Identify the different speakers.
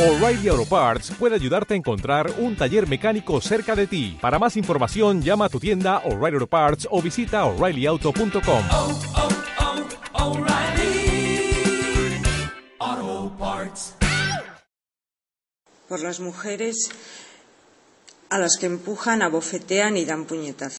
Speaker 1: O'Reilly Auto Parts puede ayudarte a encontrar un taller mecánico cerca de ti. Para más información, llama a tu tienda O'Reilly Auto Parts o visita oreillyauto.com.
Speaker 2: oh, oh, Parts.
Speaker 3: por las mujeres a las que empujan, abofetean y dan puñetazos.